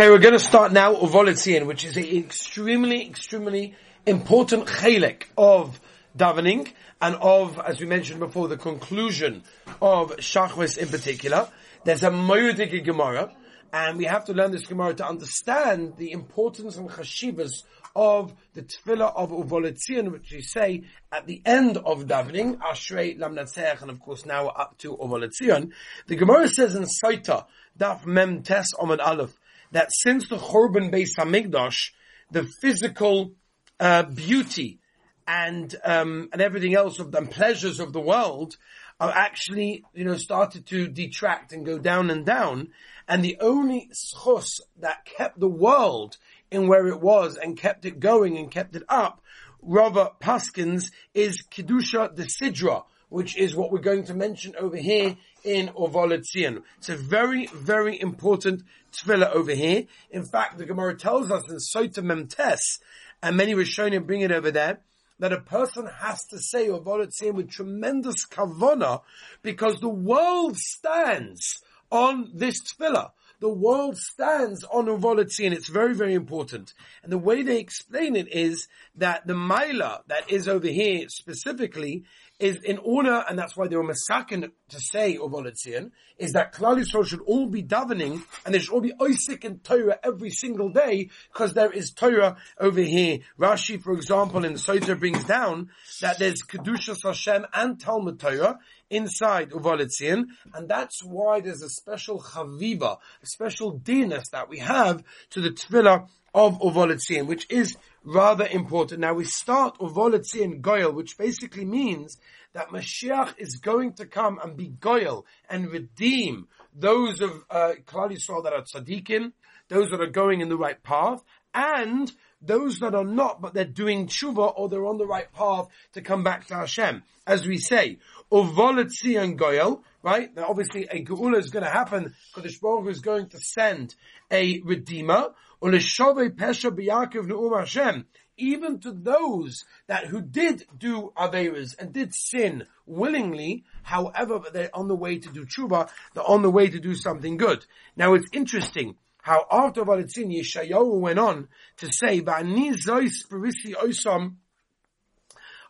Okay, we're going to start now Uva L'Tzion, which is an extremely, extremely important chalik of davening and of, as we mentioned before, the conclusion of Shachris in particular. There's a Moedik Gemara, and we have to learn this Gemara to understand the importance and chashivas of the tefillah of Uva L'Tzion, which we say at the end of davening, Ashrei Lamnatzeach, and of course now up to Uva L'Tzion. The Gemara says in Saita, Daf Mem Tes Omad Aleph, that since the Churban Beis Hamikdash, the physical uh, beauty and um, and everything else of the pleasures of the world are actually you know started to detract and go down and down, and the only schos that kept the world in where it was and kept it going and kept it up, Rava Paskins is kedusha de sidra, which is what we're going to mention over here in Uva L'Tzion. It's a very, very important tefillah over here. In fact, the Gemara tells us in Sota Memtes, and many were Rishonim bring it over there, that a person has to say Uva L'Tzion with tremendous kavona because the world stands on this tefillah. The world stands on Uva L'Tzion it's very, very important. And the way they explain it is that the Maila that is over here specifically is in order, and that's why they were masakin to say Uva L'Tzion, is that Klal Yisrael should all be davening and they should all be Isaac and Torah every single day because there is Torah over here. Rashi, for example, in the Soita brings down that there's Kedusha Hashem and Talmud Torah inside Uva L'Tzion, and that's why there's a special chaviva, a special dinas that we have to the tefillah of Uva L'Tzion, which is rather important. Now we start Uva L'Tzion Goyal, which basically means that Mashiach is going to come and be Goyal and redeem those of uh, Klal Yisrael that are tzaddikim, those that are going in the right path, and those that are not, but they're doing tshuva or they're on the right path to come back to Hashem. As we say, uvolatzi and goyel, right? Now obviously a geula is going to happen. Kodesh Baruch is going to send a redeemer. Uleshove pesha b'Yaakov ne'um Hashem. Even to those that who did do averas and did sin willingly, however, they're on the way to do tshuva, they're on the way to do something good. Now it's interesting how after Valitzin Yeshayahu went on to say, "Va'ani zois oisam."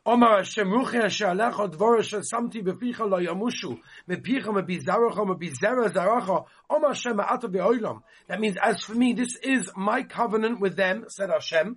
Omar Hashem samti beficha lo yamushu mepicha mebizera Omar Hashem ma'ata. That means, as for me, this is my covenant with them, said Hashem.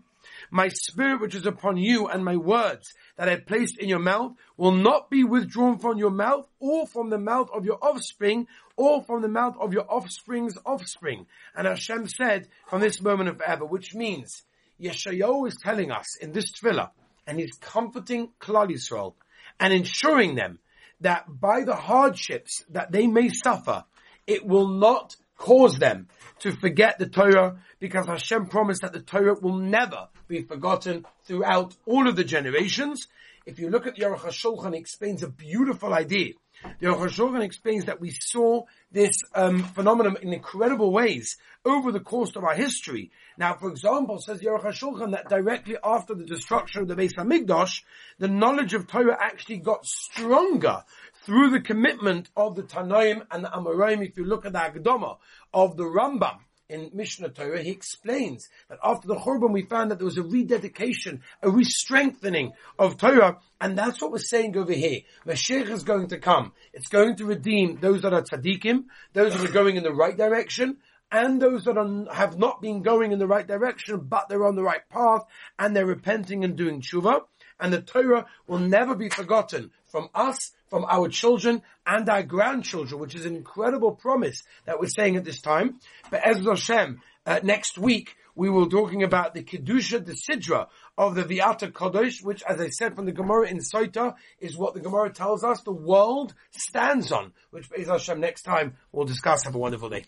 My spirit which is upon you and my words that I placed in your mouth will not be withdrawn from your mouth or from the mouth of your offspring or from the mouth of your offspring's offspring. And Hashem said from this moment of ever, which means Yeshayahu is telling us in this tefillah and he's comforting Klal Yisrael and ensuring them that by the hardships that they may suffer, it will not cause them to forget the Torah because Hashem promised that the Torah will never be forgotten throughout all of the generations. If you look at the Aruch HaShulchan, it explains a beautiful idea. The Aruch explains that we saw this um, phenomenon in incredible ways over the course of our history. Now, for example, says the Aruch that directly after the destruction of the Beis Hamikdash, the knowledge of Torah actually got stronger through the commitment of the Tanaim and the Amoraim. If you look at the Hakdama of the Rambam, in Mishneh Torah, he explains that after the Churban we found that there was a rededication, a re-strengthening of Torah, and that's what we're saying over here. Mashiach is going to come. It's going to redeem those that are tzaddikim, those that are going in the right direction, and those that are, have not been going in the right direction, but they're on the right path, and they're repenting and doing tshuva and the Torah will never be forgotten from us, from our children, and our grandchildren, which is an incredible promise that we're saying at this time. But Ezra Hashem, uh, next week, we will be talking about the Kedusha, the Sidra of the V'Atah Kadosh, which, as I said from the Gemara in Soita, is what the Gemara tells us the world stands on, which Ezra Hashem next time we'll discuss. Have a wonderful day.